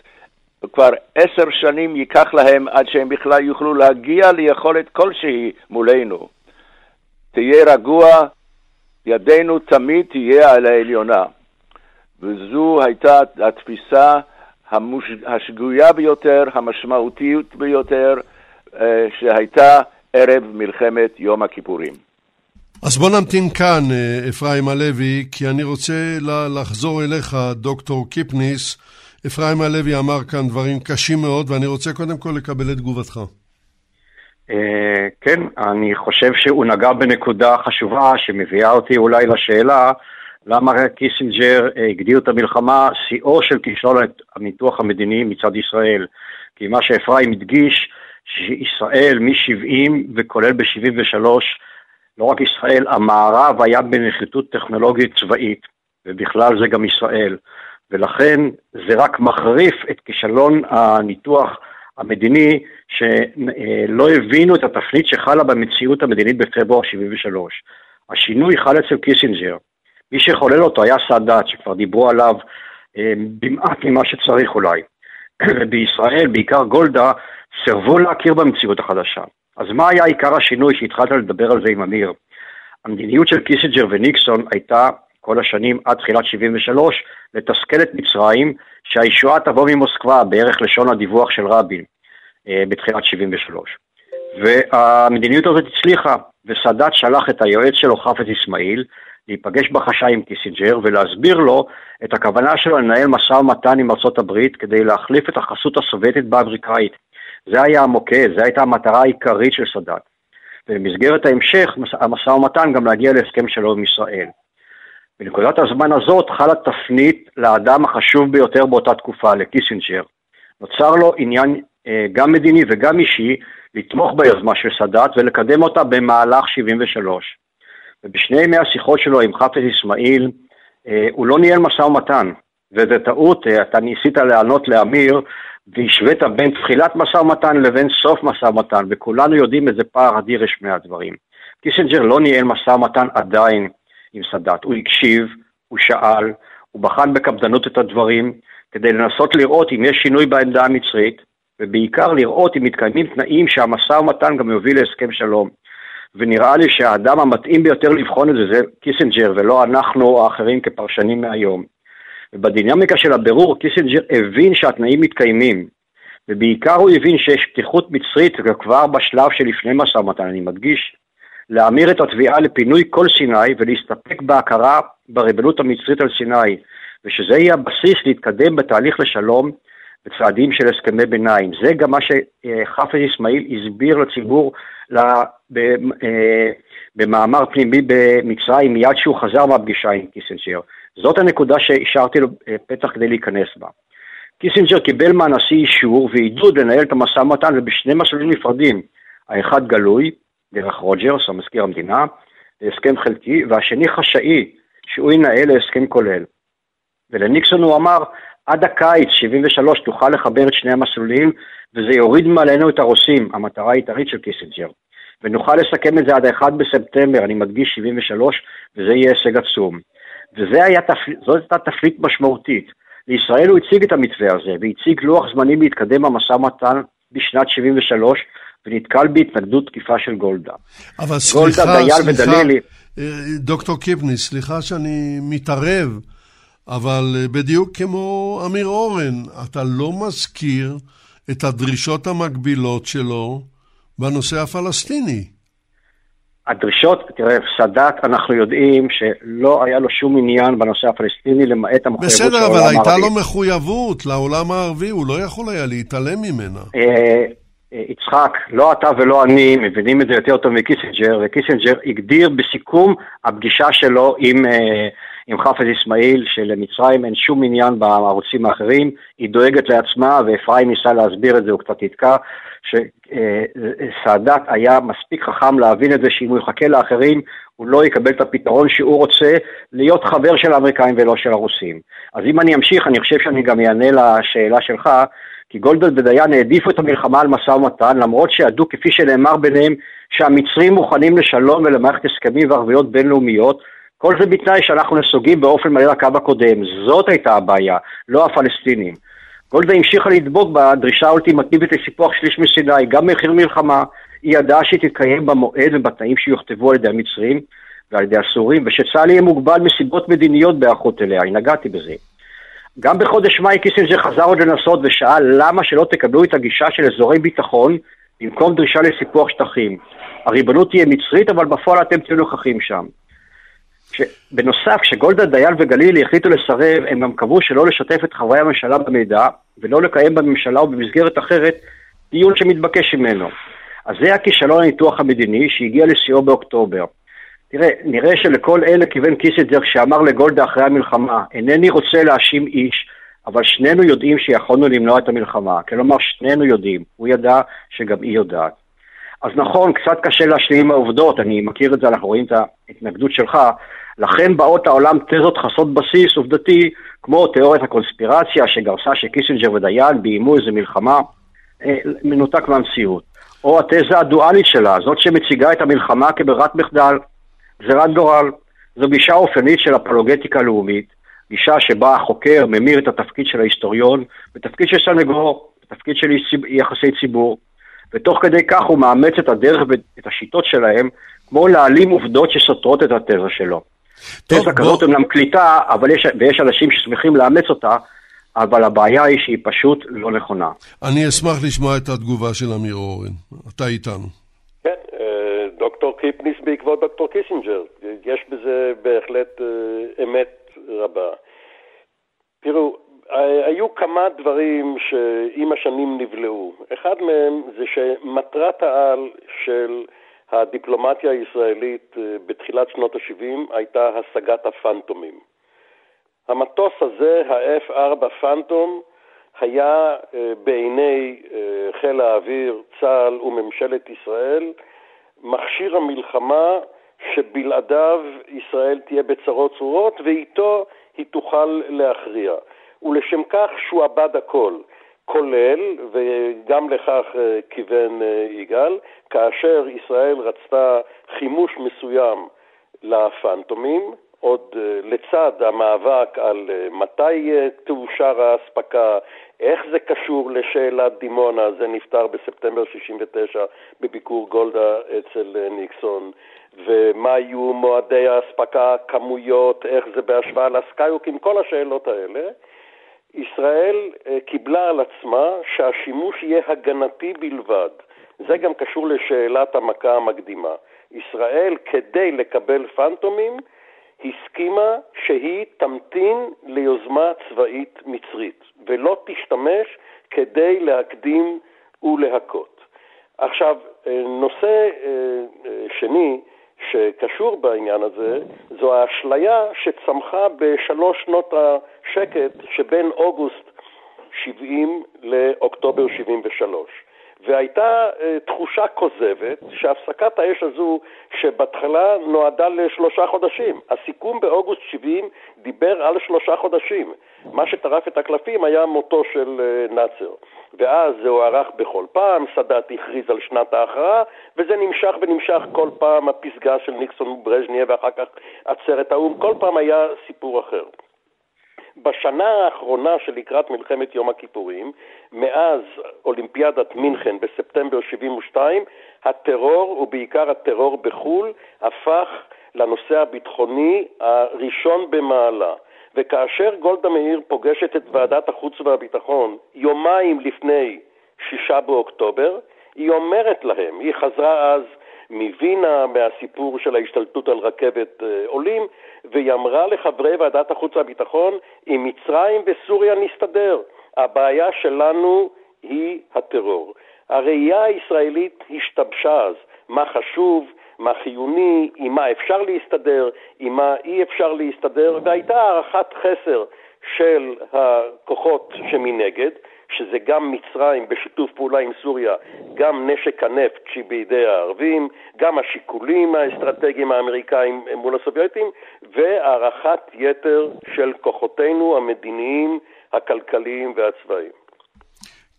כבר עשר שנים ייקח להם עד שהם בכלל יוכלו להגיע ליכולת כלשהי מולנו. תהיה רגוע, ידנו תמיד תהיה על העליונה. וזו הייתה התפיסה המוש... השגויה ביותר, המשמעותית ביותר, אה, שהייתה ערב מלחמת יום הכיפורים. אז בוא נמתין כאן, אה, אפרים הלוי, כי אני רוצה לחזור אליך, דוקטור קיפניס. אפרים הלוי אמר כאן דברים קשים מאוד, ואני רוצה קודם כל לקבל את תגובתך. אה, כן, אני חושב שהוא נגע בנקודה חשובה שמביאה אותי אולי לשאלה למה קיסינג'ר אה, הגדיר את המלחמה שיאו של כישלון הניתוח המדיני מצד ישראל. כי מה שאפרים הדגיש, שישראל מ-70 וכולל ב-73 לא רק ישראל, המערב היה בנחיתות טכנולוגית צבאית, ובכלל זה גם ישראל. ולכן זה רק מחריף את כישלון הניתוח המדיני, שלא הבינו את התפנית שחלה במציאות המדינית בפברואר 73. השינוי חל אצל קיסינג'ר. מי שחולל אותו היה סאדאת, שכבר דיברו עליו אה, במעט ממה שצריך אולי. <clears throat> ובישראל, בעיקר גולדה, סירבו להכיר במציאות החדשה. אז מה היה עיקר השינוי שהתחלת לדבר על זה עם אמיר? המדיניות של קיסינג'ר וניקסון הייתה כל השנים עד תחילת 73 לתסכל את מצרים שהישועה תבוא ממוסקבה, בערך לשון הדיווח של רבין אה, בתחילת 73. והמדיניות הזאת הצליחה, וסאדאת שלח את היועץ שלו חאפז אסמאעיל להיפגש בחשאי עם קיסינג'ר ולהסביר לו את הכוונה שלו לנהל משא ומתן עם ארצות הברית כדי להחליף את החסות הסובייטית באמריקאית. זה היה המוקד, זו הייתה המטרה העיקרית של סאדאת. ובמסגרת ההמשך, המשא ומתן, גם להגיע להסכם שלום עם ישראל. בנקודת הזמן הזאת חלה תפנית לאדם החשוב ביותר באותה תקופה, לקיסינג'ר. נוצר לו עניין אה, גם מדיני וגם אישי לתמוך ביוזמה של סאדאת ולקדם אותה במהלך 73. ובשני ימי השיחות שלו עם חפז אסמאעיל, אה, הוא לא ניהל משא ומתן, וזו טעות, אה, אתה ניסית לענות לאמיר והשווית בין תחילת משא ומתן לבין סוף משא ומתן, וכולנו יודעים איזה פער אדיר יש מהדברים. קיסינג'ר לא ניהל משא ומתן עדיין עם סאדאת, הוא הקשיב, הוא שאל, הוא בחן בקפדנות את הדברים, כדי לנסות לראות אם יש שינוי בעמדה המצרית, ובעיקר לראות אם מתקיימים תנאים שהמשא ומתן גם יוביל להסכם שלום. ונראה לי שהאדם המתאים ביותר לבחון את זה זה קיסינג'ר ולא אנחנו האחרים כפרשנים מהיום. ובדינמיקה של הבירור קיסינג'ר הבין שהתנאים מתקיימים, ובעיקר הוא הבין שיש פתיחות מצרית כבר בשלב שלפני משא ומתן, אני מדגיש, להמיר את התביעה לפינוי כל סיני ולהסתפק בהכרה בריבונות המצרית על סיני, ושזה יהיה הבסיס להתקדם בתהליך לשלום בצעדים של הסכמי ביניים. זה גם מה שחאפז אסמאעיל הסביר לציבור אה, במאמר פנימי במצרים מיד שהוא חזר מהפגישה עם קיסינג'ר. זאת הנקודה שהשארתי לו אה, פתח כדי להיכנס בה. קיסינג'ר קיבל מהנשיא אישור ועידוד לנהל את המשא ומתן ובשני מסלולים נפרדים. האחד גלוי, דרך רוג'רס, המזכיר המדינה, להסכם חלקי, והשני חשאי, שהוא ינהל להסכם כולל. ולניקסון הוא אמר, עד הקיץ 73 תוכל לחבר את שני המסלולים, וזה יוריד מעלינו את הרוסים, המטרה העיקרית של קיסינג'ר. ונוכל לסכם את זה עד ה-1 בספטמבר, אני מדגיש 73, וזה יהיה הישג עצום. וזאת הייתה תפליט משמעותית. לישראל הוא הציג את המתווה הזה, והציג לוח זמנים להתקדם במשא ומתן בשנת 73, ונתקל בהתנגדות תקיפה של גולדה. אבל סליחה, סליחה, ודלילי... אה, דוקטור קיפני, סליחה שאני מתערב, אבל אה, בדיוק כמו אמיר אורן, אתה לא מזכיר את הדרישות המקבילות שלו בנושא הפלסטיני. הדרישות, תראה, סאדאת, אנחנו יודעים שלא היה לו שום עניין בנושא הפלסטיני, למעט המחויבות של העולם הערבי. בסדר, אבל הייתה לו מחויבות לעולם הערבי, הוא לא יכול היה להתעלם ממנה. אה, אה, יצחק, לא אתה ולא אני מבינים את זה יותר טוב מקיסינג'ר, וקיסינג'ר הגדיר בסיכום הפגישה שלו עם, אה, עם חאפז אסמאעיל שלמצרים אין שום עניין בערוצים האחרים, היא דואגת לעצמה ואפרים ניסה להסביר את זה, הוא קצת נתקע, שסאדאת היה מספיק חכם להבין את זה שאם הוא יחכה לאחרים הוא לא יקבל את הפתרון שהוא רוצה להיות חבר של האמריקאים ולא של הרוסים. אז אם אני אמשיך, אני חושב שאני גם אענה לשאלה שלך, כי גולדברג ודיין העדיפו את המלחמה על משא ומתן, למרות שידעו, כפי שנאמר ביניהם, שהמצרים מוכנים לשלום ולמערכת הסכמים וערביות בינלאומיות, כל זה בתנאי שאנחנו נסוגים באופן מלא לקו הקודם. זאת הייתה הבעיה, לא הפלסטינים. גולדה המשיכה לדבוק בדרישה האולטימטיבית לסיפוח שליש מסיני, גם במחיר מלחמה. היא ידעה שהיא תתקיים במועד ובתנאים שיוכתבו על ידי המצרים ועל ידי הסורים, ושצה"ל יהיה מוגבל מסיבות מדיניות בהיערכות אליה, אני נגעתי בזה. גם בחודש מאי קיסינג'ר חזר עוד לנסות ושאל למה שלא תקבלו את הגישה של אזורי ביטחון במקום דרישה לסיפוח שטחים. הריבונות תהיה מצרית, אבל בפועל אתם תהיו נוכחים שם. בנוסף, כשגולדה דיין וגלילי החליטו לסרב, הם גם קבעו שלא לשתף את חברי הממשלה במידע, ולא לקיים בממשלה או במסגרת אחרת דיון שמתבקש ממנו. אז זה הכישלון הניתוח המדיני שהגיע לשיאו באוקטובר. תראה, נראה שלכל אלה כיוון קיסינג'ר שאמר לגולדה אחרי המלחמה, אינני רוצה להאשים איש, אבל שנינו יודעים שיכולנו למנוע את המלחמה. כלומר, שנינו יודעים. הוא ידע שגם היא יודעת. אז נכון, קצת קשה להשלים עם העובדות, אני מכיר את זה, אנחנו רואים את ההתנגדות שלך. לכן באות העולם תזות חסות בסיס עובדתי, כמו תיאוריית הקונספירציה שגרסה שקיסינג'ר ודיין ביימו איזה מלחמה, אה, מנותק מהמציאות. או התזה הדואלית שלה, זאת שמציגה את המלחמה כברירת מחדל, גזירת גורל. זו גישה אופיינית של אפולוגטיקה לאומית, גישה שבה החוקר ממיר את התפקיד של ההיסטוריון בתפקיד של סנגור, בתפקיד של יחסי ציבור, ותוך כדי כך הוא מאמץ את הדרך ואת השיטות שלהם, כמו להעלים עובדות שסותרות את התזה שלו. תזה כזאת אומנם קליטה, אבל יש, ויש אנשים ששמחים לאמץ אותה, אבל הבעיה היא שהיא פשוט לא נכונה. אני אשמח לשמוע את התגובה של אמיר אורן. אתה איתנו. כן, אה, דוקטור קיפניס בעקבות דוקטור קיסינג'ר. יש בזה בהחלט אה, אמת רבה. תראו, היו כמה דברים שעם השנים נבלעו. אחד מהם זה שמטרת העל של הדיפלומטיה הישראלית אה, בתחילת שנות ה-70 הייתה השגת הפנטומים. המטוס הזה, ה-F4 פנטום, היה אה, בעיני אה, חיל האוויר, צה"ל וממשלת ישראל מכשיר המלחמה שבלעדיו ישראל תהיה בצרות צרורות ואיתו היא תוכל להכריע. ולשם כך שועבד הכל. כולל, וגם לכך אה, כיוון אה, יגאל, כאשר ישראל רצתה חימוש מסוים לפנטומים, עוד אה, לצד המאבק על מתי תאושר האספקה, איך זה קשור לשאלת דימונה, זה נפתר בספטמבר 69 בביקור גולדה אצל ניקסון, ומה יהיו מועדי האספקה, כמויות, איך זה בהשוואה לסקאיוקים, כל השאלות האלה. ישראל אה, קיבלה על עצמה שהשימוש יהיה הגנתי בלבד. זה גם קשור לשאלת המכה המקדימה. ישראל, כדי לקבל פנטומים, הסכימה שהיא תמתין ליוזמה צבאית מצרית, ולא תשתמש כדי להקדים ולהכות. עכשיו, אה, נושא אה, שני שקשור בעניין הזה, זו האשליה שצמחה בשלוש שנות השקט שבין אוגוסט 70 לאוקטובר 73. והייתה uh, תחושה כוזבת שהפסקת האש הזו, שבהתחלה נועדה לשלושה חודשים. הסיכום באוגוסט 70 דיבר על שלושה חודשים. מה שטרף את הקלפים היה מותו של uh, נאצר. ואז זה הוארך בכל פעם, סאדאת הכריז על שנת ההכרעה, וזה נמשך ונמשך כל פעם, הפסגה של ניקסון וברז'ניה ואחר כך עצרת האו"ם, כל פעם היה סיפור אחר. בשנה האחרונה שלקראת מלחמת יום הכיפורים, מאז אולימפיאדת מינכן בספטמבר 72, הטרור, ובעיקר הטרור בחו"ל, הפך לנושא הביטחוני הראשון במעלה. וכאשר גולדה מאיר פוגשת את ועדת החוץ והביטחון יומיים לפני שישה באוקטובר, היא אומרת להם, היא חזרה אז מווינה, מהסיפור של ההשתלטות על רכבת אה, עולים, והיא אמרה לחברי ועדת החוץ והביטחון, עם מצרים וסוריה נסתדר, הבעיה שלנו היא הטרור. הראייה הישראלית השתבשה אז, מה חשוב, מה חיוני, עם מה אפשר להסתדר, עם מה אי אפשר להסתדר, והייתה הערכת חסר של הכוחות שמנגד, שזה גם מצרים בשיתוף פעולה עם סוריה, גם נשק הנפט שבידי הערבים, גם השיקולים האסטרטגיים האמריקאים מול הסובייטים, והערכת יתר של כוחותינו המדיניים, הכלכליים והצבאיים.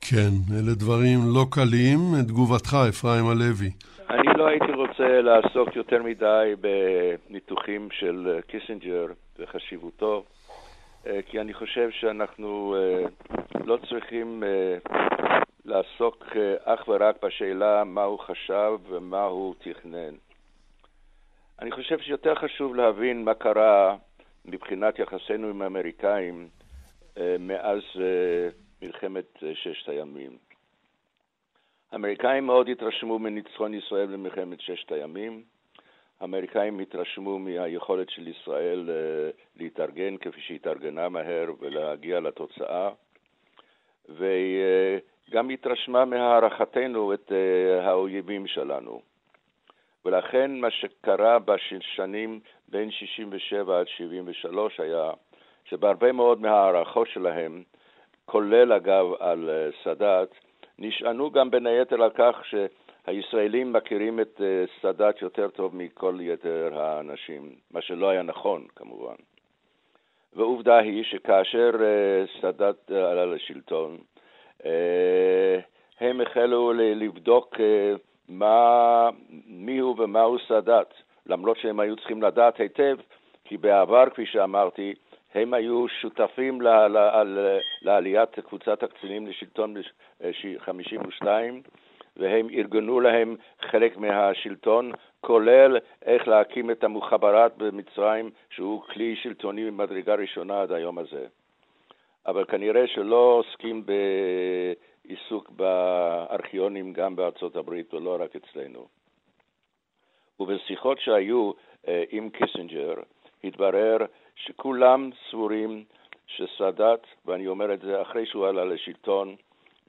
כן, אלה דברים לא קלים. תגובתך, אפרים הלוי. אני לא הייתי רוצה לעסוק יותר מדי בניתוחים של קיסינג'ר וחשיבותו, כי אני חושב שאנחנו אה, לא צריכים אה, לעסוק אך ורק בשאלה מה הוא חשב ומה הוא תכנן. אני חושב שיותר חשוב להבין מה קרה מבחינת יחסינו עם האמריקאים מאז מלחמת ששת הימים. האמריקאים מאוד התרשמו מניצחון ישראל במלחמת ששת הימים. האמריקאים התרשמו מהיכולת של ישראל uh, להתארגן כפי שהתארגנה מהר ולהגיע לתוצאה, וגם uh, התרשמה מהערכתנו את uh, האויבים שלנו. ולכן מה שקרה בשנים בין 67' עד 73' היה שבהרבה מאוד מההערכות שלהם, כולל אגב על סאדאת, נשענו גם בין היתר על כך שהישראלים מכירים את אה, סאדאת יותר טוב מכל יתר האנשים, מה שלא היה נכון כמובן. ועובדה היא שכאשר אה, סאדאת עלה לשלטון, אה, הם החלו לבדוק מה, מיהו ומהו סאדאת, למרות שהם היו צריכים לדעת היטב, כי בעבר, כפי שאמרתי, הם היו שותפים לעליית קבוצת הקצינים לשלטון ב-52, והם ארגנו להם חלק מהשלטון, כולל איך להקים את המוחברת במצרים, שהוא כלי שלטוני ממדרגה ראשונה עד היום הזה. אבל כנראה שלא עוסקים בעיסוק בארכיונים גם בארצות הברית ולא רק אצלנו. ובשיחות שהיו אה, עם קיסינג'ר, התברר שכולם סבורים שסאדאת, ואני אומר את זה אחרי שהוא עלה לשלטון,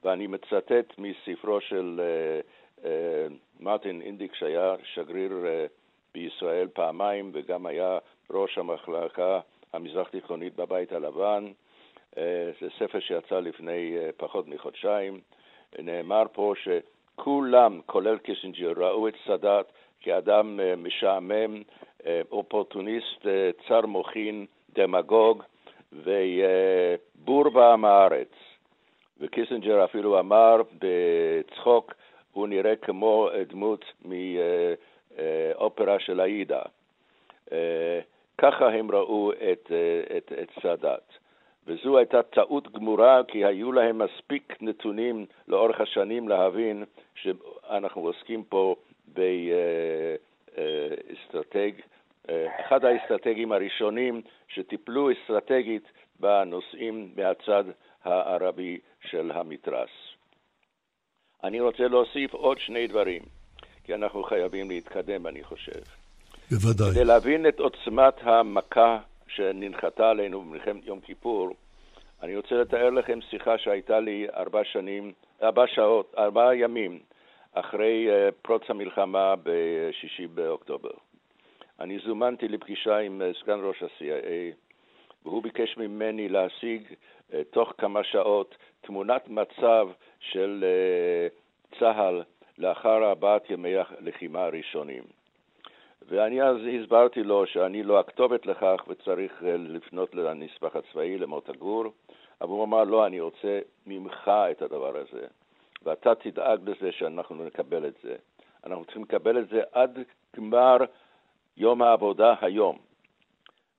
ואני מצטט מספרו של אה, אה, מרטין אינדיק, שהיה שגריר בישראל פעמיים וגם היה ראש המחלקה המזרח תיכונית בבית הלבן. זה ספר שיצא לפני פחות מחודשיים. נאמר פה שכולם, כולל קיסינג'ר, ראו את סאדאת כאדם משעמם, אופורטוניסט, צר מוחין, דמגוג ובור ועם הארץ. וקיסינג'ר אפילו אמר בצחוק, הוא נראה כמו דמות מאופרה של עאידה. ככה הם ראו את, את, את סאדאת. וזו הייתה טעות גמורה, כי היו להם מספיק נתונים לאורך השנים להבין שאנחנו עוסקים פה באסטרטג, אחד האסטרטגים הראשונים שטיפלו אסטרטגית בנושאים מהצד הערבי של המתרס. אני רוצה להוסיף עוד שני דברים, כי אנחנו חייבים להתקדם, אני חושב. בוודאי. כדי להבין את עוצמת המכה שננחתה עלינו במלחמת יום כיפור, אני רוצה לתאר לכם שיחה שהייתה לי ארבע שנים, ארבע שעות, ארבעה ימים אחרי uh, פרוץ המלחמה בשישי באוקטובר. אני זומנתי לפגישה עם uh, סגן ראש ה-CIA, והוא ביקש ממני להשיג uh, תוך כמה שעות תמונת מצב של uh, צה"ל לאחר ארבעת ימי הלחימה הראשונים. ואני אז הסברתי לו שאני לא הכתובת לכך וצריך לפנות לנספח הצבאי, למוטה גור, אבל הוא אמר, לא, אני רוצה ממך את הדבר הזה, ואתה תדאג לזה שאנחנו נקבל את זה. אנחנו צריכים לקבל את זה עד גמר יום העבודה היום.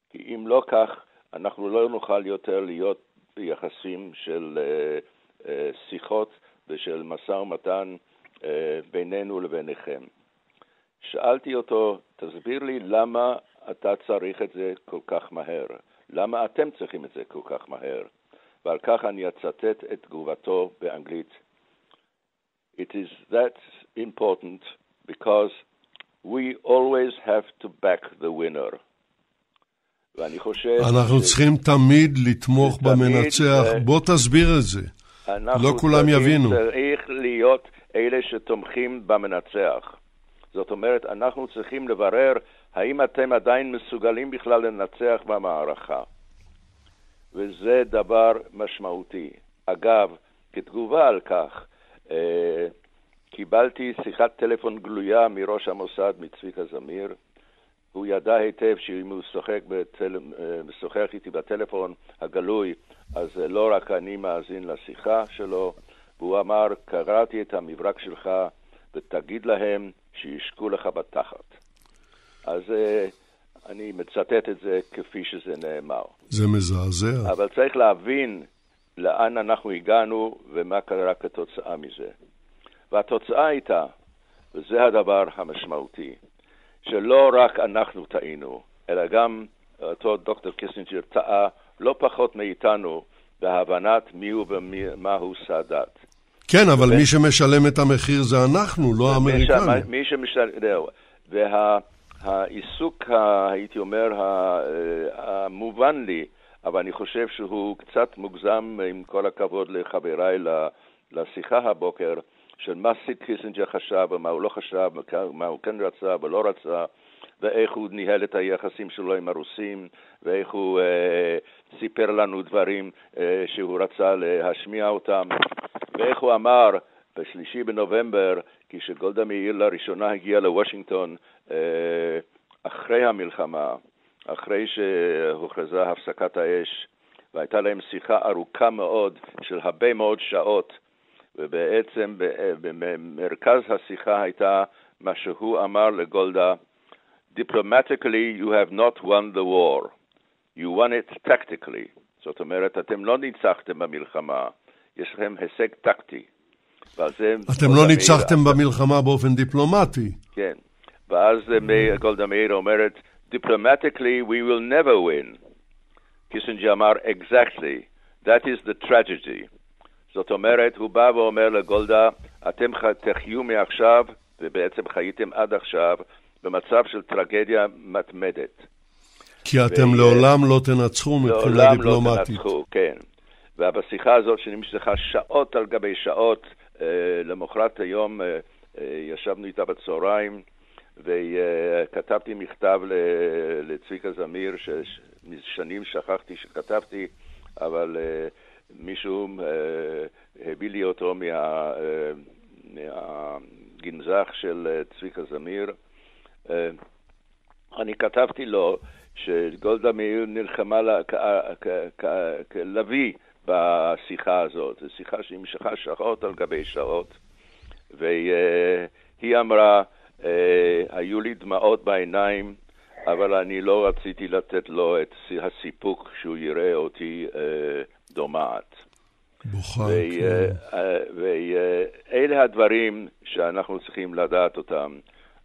כי אם לא כך, אנחנו לא נוכל יותר להיות ביחסים של uh, uh, שיחות ושל משא ומתן uh, בינינו לביניכם. שאלתי אותו, תסביר לי למה אתה צריך את זה כל כך מהר? למה אתם צריכים את זה כל כך מהר? ועל כך אני אצטט את תגובתו באנגלית. It is that important because we always have to back the winner. ואני חושב... אנחנו ש... צריכים תמיד לתמוך במנצח. ו... בוא תסביר את זה. לא כולם יבינו. צריך להיות אלה שתומכים במנצח. זאת אומרת, אנחנו צריכים לברר האם אתם עדיין מסוגלים בכלל לנצח במערכה. וזה דבר משמעותי. אגב, כתגובה על כך, אה, קיבלתי שיחת טלפון גלויה מראש המוסד, מצביקה זמיר. הוא ידע היטב שאם הוא שוחק בטל... אה, משוחח איתי בטלפון הגלוי, אז לא רק אני מאזין לשיחה שלו, והוא אמר, קראתי את המברק שלך ותגיד להם שישקו לך בתחת. אז אה, אני מצטט את זה כפי שזה נאמר. זה מזעזע. אבל צריך להבין לאן אנחנו הגענו ומה קרה כתוצאה מזה. והתוצאה הייתה, וזה הדבר המשמעותי, שלא רק אנחנו טעינו, אלא גם אותו דוקטור קיסינג'ר טעה לא פחות מאיתנו בהבנת מיהו ומהו סאדאת. כן, אבל ו... מי שמשלם את המחיר זה אנחנו, לא האמריקנים. מי שמשלם, זהו. וה... העיסוק, הייתי אומר, המובן לי, אבל אני חושב שהוא קצת מוגזם, עם כל הכבוד לחבריי לשיחה הבוקר, של מה סיד קיסינג'ר חשב ומה הוא לא חשב, מה הוא כן רצה ולא רצה, ואיך הוא ניהל את היחסים שלו עם הרוסים, ואיך הוא אה, סיפר לנו דברים אה, שהוא רצה להשמיע אותם, ואיך הוא אמר בשלישי בנובמבר, כשגולדה מאיר לראשונה הגיעה לוושינגטון אה, אחרי המלחמה, אחרי שהוכרזה הפסקת האש, והייתה להם שיחה ארוכה מאוד של הרבה מאוד שעות, ובעצם במרכז השיחה הייתה מה שהוא אמר לגולדה, Diplomatically you have not won the war, you won it tactically. זאת אומרת, אתם לא ניצחתם במלחמה, יש לכם הישג טקטי. אתם לא ניצחתם במלחמה באופן דיפלומטי. כן, ואז גולדה מאיר אומרת, Diplomatically we will never win. קיסינג'ר אמר, exactly, that is the tragedy. זאת אומרת, הוא בא ואומר לגולדה, אתם תחיו מעכשיו, ובעצם חייתם עד עכשיו, במצב של טרגדיה מתמדת. כי אתם ו... לעולם לא תנצחו מבחינה דיפלומטית. לעולם לא תנצחו, כן. ובשיחה הזאת, שנמשכה שעות על גבי שעות, אה, למחרת היום אה, ישבנו איתה בצהריים וכתבתי מכתב לצביקה זמיר, ששנים שכחתי שכתבתי, אבל מישהו הביא לי אותו מה... מהגנזך של צביקה זמיר. אני כתבתי לו שגולדה מאיר נלחמה כלוי בשיחה הזאת. זו שיחה שנמשכה שעות על גבי שעות, והיא אמרה, אה, היו לי דמעות בעיניים, אבל אני לא רציתי לתת לו את הסיפוק שהוא יראה אותי אה, דומעת. בוכה, כן. ואלה הדברים שאנחנו צריכים לדעת אותם.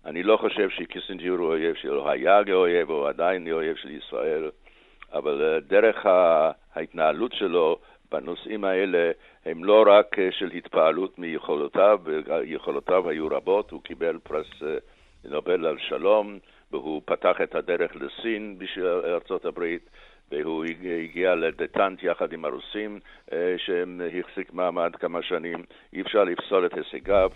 אני לא חושב שקיסינג'ר הוא אויב שלו, היה כאויב, הוא עדיין אויב של ישראל, אבל אה, דרך ההתנהלות שלו בנושאים האלה הם לא רק אה, של התפעלות מיכולותיו, יכולותיו היו רבות, הוא קיבל פרס אה, נובל על שלום, והוא פתח את הדרך לסין בשביל ארצות הברית, והוא הגיע לדטנט יחד עם הרוסים, שהחזיק מעמד כמה שנים. אי אפשר לפסול את הישגיו.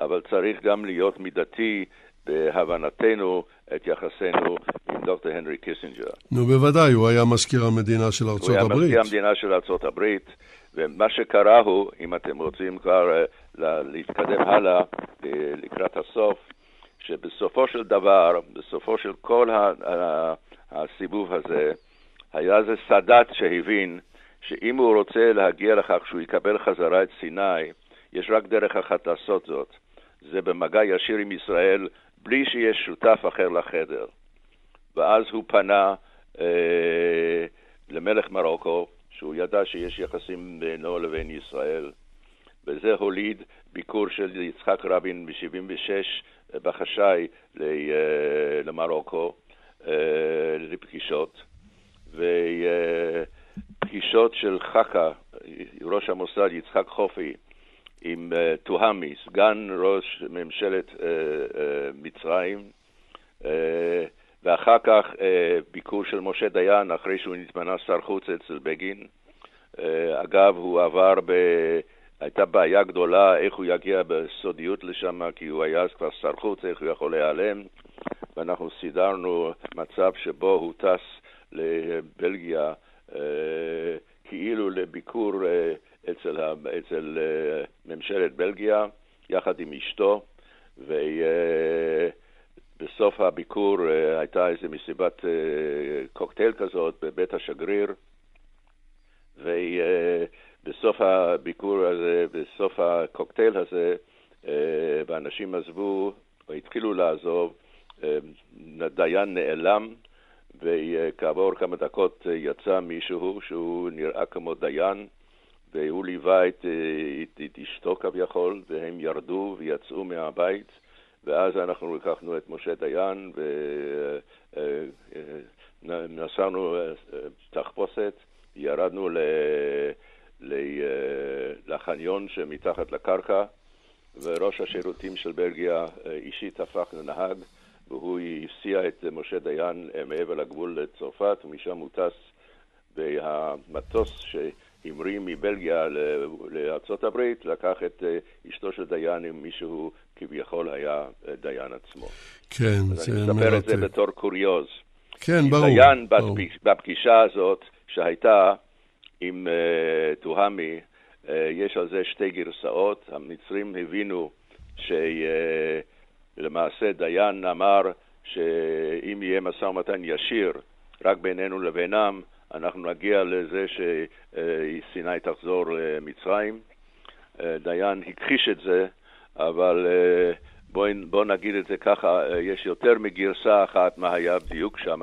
אבל צריך גם להיות מידתי בהבנתנו את יחסינו עם דוקטור הנרי קיסינג'ר. נו, בוודאי, הוא היה מזכיר המדינה של ארצות הברית. הוא היה מזכיר המדינה של ארצות הברית, ומה שקרה הוא, אם אתם רוצים כבר uh, להתקדם הלאה לקראת הסוף, שבסופו של דבר, בסופו של כל הסיבוב הזה, היה זה סאדאת שהבין שאם הוא רוצה להגיע לכך שהוא יקבל חזרה את סיני, יש רק דרך אחת לעשות זאת, זה במגע ישיר עם ישראל, בלי שיש שותף אחר לחדר. ואז הוא פנה אה, למלך מרוקו, שהוא ידע שיש יחסים בינו לבין ישראל, וזה הוליד ביקור של יצחק רבין ב-76 אה, בחשאי אה, למרוקו אה, לפגישות, ופגישות של חכה, ראש המוסד יצחק חופי, עם uh, טוהמי, סגן ראש ממשלת uh, uh, מצרים, ואחר כך ביקור של משה דיין אחרי שהוא נתמנה שר חוץ אצל בגין. אגב, הוא עבר ב... הייתה בעיה גדולה איך הוא יגיע בסודיות לשם, כי הוא היה אז כבר שר חוץ, איך הוא יכול להיעלם. ואנחנו סידרנו מצב שבו הוא טס לבלגיה uh, כאילו לביקור uh, אצל, אצל uh, ממשלת בלגיה, יחד עם אשתו, ובסוף הביקור הייתה איזו מסיבת קוקטייל כזאת בבית השגריר, ובסוף הביקור הזה, בסוף הקוקטייל הזה, ואנשים עזבו והתחילו לעזוב, uh, דיין נעלם, וכעבור כמה דקות יצא מישהו שהוא נראה כמו דיין, והוא ליווה את, אה, את, את אשתו כביכול, והם ירדו ויצאו מהבית, ואז אנחנו לקחנו את משה דיין ונסענו אה, אה, תחפושת, ירדנו ל, ל, לחניון שמתחת לקרקע, וראש השירותים של בלגיה אישית הפך לנהג, והוא הסיע את משה דיין מעבר לגבול לצרפת, ומשם הוא טס והמטוס ש... המריא מבלגיה לארצות הברית, לקח את אה, אשתו של דיין עם מישהו כביכול היה אה, דיין עצמו. כן, זה מרתק. אני מספר את זה בתור קוריוז. כן, ברור. דיין ברור. בפגישה הזאת שהייתה עם uh, טוהמי, uh, יש על זה שתי גרסאות. המצרים הבינו שלמעשה uh, דיין אמר שאם יהיה משא ומתן ישיר רק בינינו לבינם, אנחנו נגיע לזה שסיני תחזור למצרים. אה, דיין הכחיש את זה, אבל אה, בואו בוא נגיד את זה ככה, אה, יש יותר מגרסה אחת מה היה בדיוק שם,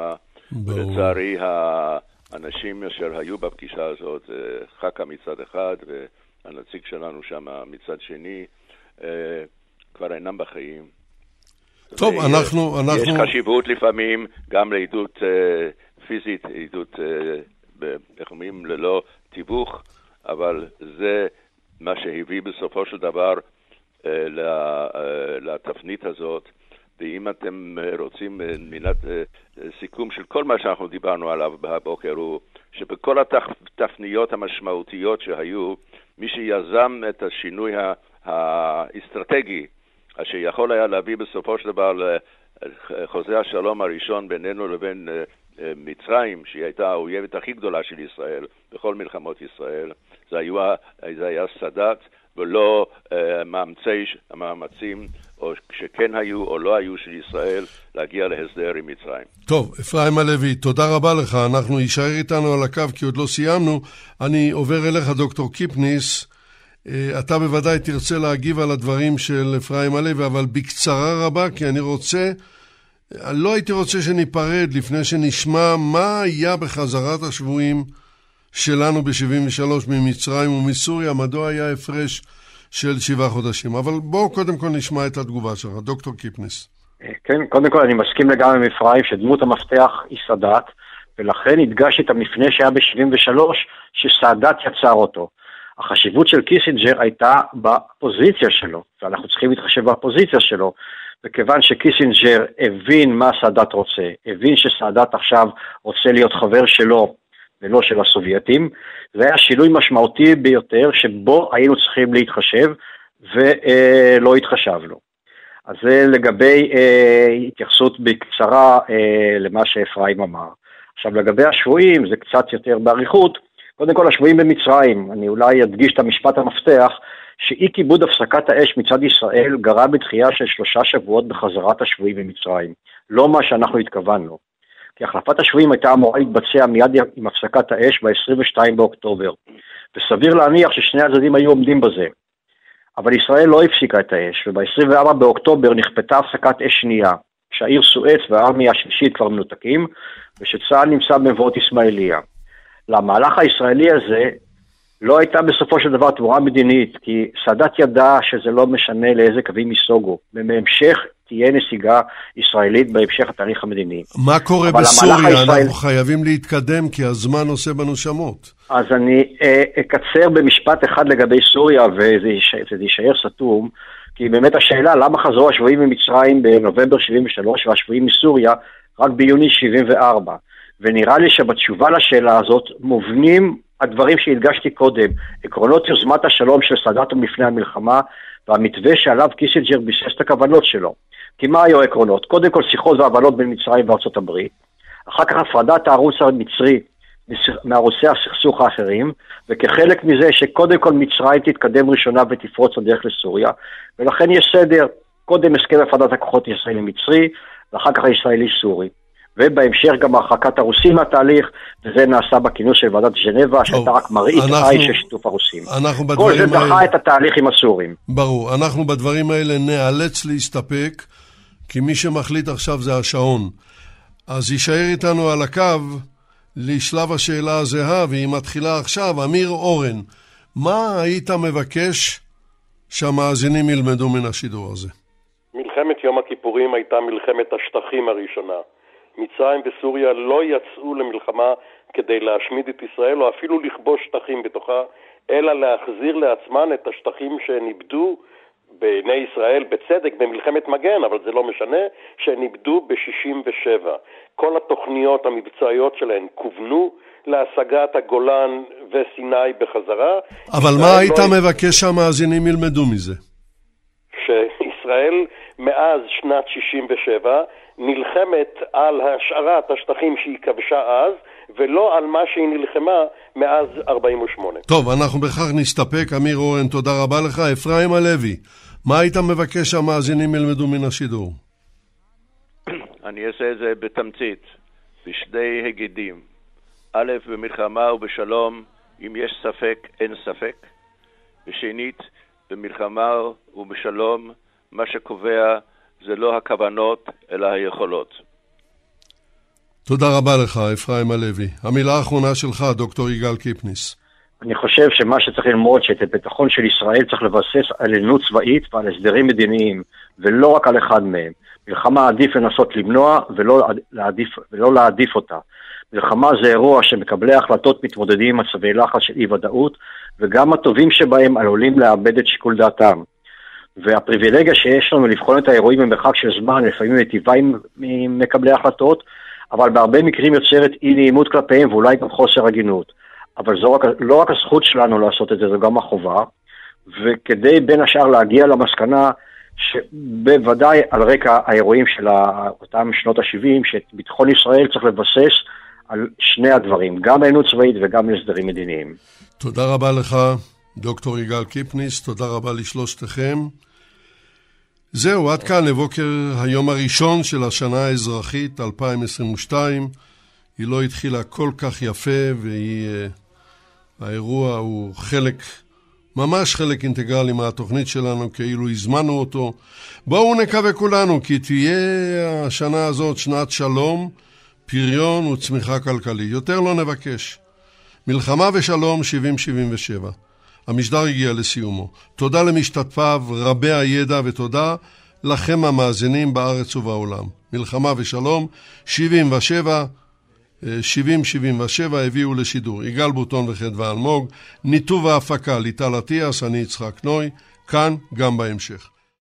ולצערי האנשים אשר היו בפגישה הזאת, חכה מצד אחד והנציג שלנו שם מצד שני, כבר אינם בחיים. טוב, אנחנו, אנחנו... יש חשיבות לפעמים גם לעדות פיזית, עדות, אה, איך אומרים, ללא תיווך, אבל זה מה שהביא בסופו של דבר אה, אה, לתפנית הזאת. ואם אתם רוצים מינת סיכום של כל מה שאנחנו דיברנו עליו הבוקר, הוא שבכל התפניות המשמעותיות שהיו, מי שיזם את השינוי האסטרטגי אשר יכול היה להביא בסופו של דבר לחוזה השלום הראשון בינינו לבין אה, אה, מצרים, שהיא הייתה האויבת הכי גדולה של ישראל בכל מלחמות ישראל, זה היה, זה היה סאדאת ולא אה, מאמצי המאמצים, או שכן היו או לא היו של ישראל, להגיע להסדר עם מצרים. טוב, אפרים הלוי, תודה רבה לך. אנחנו יישאר איתנו על הקו כי עוד לא סיימנו. אני עובר אליך, דוקטור קיפניס. אה, אתה בוודאי תרצה להגיב על הדברים של אפרים הלוי, אבל בקצרה רבה, כי אני רוצה, לא הייתי רוצה שניפרד לפני שנשמע מה היה בחזרת השבויים שלנו ב-73 ממצרים ומסוריה, מדוע היה הפרש של שבעה חודשים. אבל בואו קודם כל נשמע את התגובה שלך, דוקטור קיפניס. כן, קודם כל אני מסכים לגמרי עם אפרים שדמות המפתח היא סאדאת, ולכן הדגשתי את המפנה שהיה ב-73, שסאדאת יצר אותו. החשיבות של קיסינג'ר הייתה בפוזיציה שלו, ואנחנו צריכים להתחשב בפוזיציה שלו, וכיוון שקיסינג'ר הבין מה סאדאת רוצה, הבין שסאדאת עכשיו רוצה להיות חבר שלו ולא של הסובייטים, זה היה שינוי משמעותי ביותר שבו היינו צריכים להתחשב ולא התחשבנו. אז זה לגבי אה, התייחסות בקצרה אה, למה שאפרים אמר. עכשיו לגבי השבויים זה קצת יותר באריכות, קודם כל השבויים במצרים, אני אולי אדגיש את המשפט המפתח, שאי כיבוד הפסקת האש מצד ישראל גרם בתחייה של שלושה שבועות בחזרת השבויים במצרים. לא מה שאנחנו התכוונו. כי החלפת השבויים הייתה אמורה להתבצע מיד עם הפסקת האש ב-22 באוקטובר, וסביר להניח ששני הצדדים היו עומדים בזה. אבל ישראל לא הפסיקה את האש, וב-24 באוקטובר נכפתה הפסקת אש שנייה, כשהעיר סואץ והארמיה השלישית כבר מנותקים, ושצה"ל נמצא במבואות אסמאעיליה. למהלך הישראלי הזה לא הייתה בסופו של דבר תמורה מדינית, כי סאדאת ידע שזה לא משנה לאיזה קווים ייסוגו. בהמשך תהיה נסיגה ישראלית בהמשך התהליך המדיני. מה קורה בסוריה? הישראל... אנחנו חייבים להתקדם כי הזמן עושה בנו שמות. אז אני אה, אקצר במשפט אחד לגבי סוריה, וזה יישאר סתום, כי באמת השאלה למה חזרו השבויים ממצרים בנובמבר 73 והשבויים מסוריה רק ביוני 74. ונראה לי שבתשובה לשאלה הזאת מובנים הדברים שהדגשתי קודם, עקרונות יוזמת השלום של סאדאת מלפני המלחמה והמתווה שעליו קיסינג'ר ביסס את הכוונות שלו. כי מה היו העקרונות? קודם כל שיחות והבנות בין מצרים וארצות הברית, אחר כך הפרדת הערוץ המצרי מערוצי הסכסוך האחרים, וכחלק מזה שקודם כל מצרים תתקדם ראשונה ותפרוץ הדרך לסוריה, ולכן יש סדר, קודם הסכם הפרדת הכוחות הישראלי-מצרי, ואחר כך הישראלי-סורי. ובהמשך גם הרחקת הרוסים מהתהליך, וזה נעשה בכינוס של ועדת ז'נבה, שהייתה רק מראית עין של שיתוף הרוסים. אנחנו בדברים האלה... כל זה דחה את התהליך עם הסורים. ברור. אנחנו בדברים האלה נאלץ להסתפק, כי מי שמחליט עכשיו זה השעון. אז יישאר איתנו על הקו לשלב השאלה הזהה, והיא מתחילה עכשיו. אמיר אורן, מה היית מבקש שהמאזינים ילמדו מן השידור הזה? מלחמת יום הכיפורים הייתה מלחמת השטחים הראשונה. מצרים וסוריה לא יצאו למלחמה כדי להשמיד את ישראל או אפילו לכבוש שטחים בתוכה, אלא להחזיר לעצמן את השטחים שהן איבדו בעיני ישראל, בצדק, במלחמת מגן, אבל זה לא משנה, שהן איבדו ב-67'. כל התוכניות המבצעיות שלהן כוונו להשגת הגולן וסיני בחזרה. אבל מה היית לא... מבקש שהמאזינים ילמדו מזה? שישראל מאז שנת 67' נלחמת על השארת השטחים שהיא כבשה אז, ולא על מה שהיא נלחמה מאז 48'. טוב, אנחנו בכך נסתפק. אמיר אורן, תודה רבה לך. אפרים הלוי, מה היית מבקש שהמאזינים ילמדו מן השידור? אני אעשה את זה בתמצית, בשני היגדים. א', במלחמה ובשלום, אם יש ספק, אין ספק. ושנית, במלחמה ובשלום, מה שקובע זה לא הכוונות, אלא היכולות. תודה רבה לך, אפרים הלוי. המילה האחרונה שלך, דוקטור יגאל קיפניס. אני חושב שמה שצריך ללמוד, שאת הביטחון של ישראל צריך לבסס על עליונות צבאית ועל הסדרים מדיניים, ולא רק על אחד מהם. מלחמה עדיף לנסות למנוע ולא להעדיף, ולא להעדיף אותה. מלחמה זה אירוע שמקבלי ההחלטות מתמודדים עם מצבי לחץ של אי-ודאות, וגם הטובים שבהם עלולים לאבד את שיקול דעתם. והפריבילגיה שיש לנו לבחון את האירועים במרחק של זמן, לפעמים מיטיבה עם, מקבלי ההחלטות, אבל בהרבה מקרים יוצרת אי נעימות כלפיהם ואולי גם חוסר הגינות. אבל זו רק, לא רק הזכות שלנו לעשות את זה, זו גם החובה, וכדי בין השאר להגיע למסקנה שבוודאי על רקע האירועים של אותם שנות ה-70, שאת ביטחון ישראל צריך לבסס על שני הדברים, גם עליונות צבאית וגם הסדרים מדיניים. תודה רבה לך, דוקטור יגאל קיפניס, תודה רבה לשלושתכם. זהו, עד כאן לבוקר היום הראשון של השנה האזרחית 2022. היא לא התחילה כל כך יפה, והאירוע הוא חלק, ממש חלק אינטגרלי מהתוכנית שלנו, כאילו הזמנו אותו. בואו נקווה כולנו כי תהיה השנה הזאת שנת שלום, פריון וצמיחה כלכלית. יותר לא נבקש. מלחמה ושלום 70-77. המשדר הגיע לסיומו. תודה למשתתפיו רבי הידע ותודה לכם המאזינים בארץ ובעולם. מלחמה ושלום, 77, 70-77 הביאו לשידור. יגאל בוטון וחדווה אלמוג, ניתוב ההפקה ליטל אטיאס, אני יצחק נוי, כאן גם בהמשך.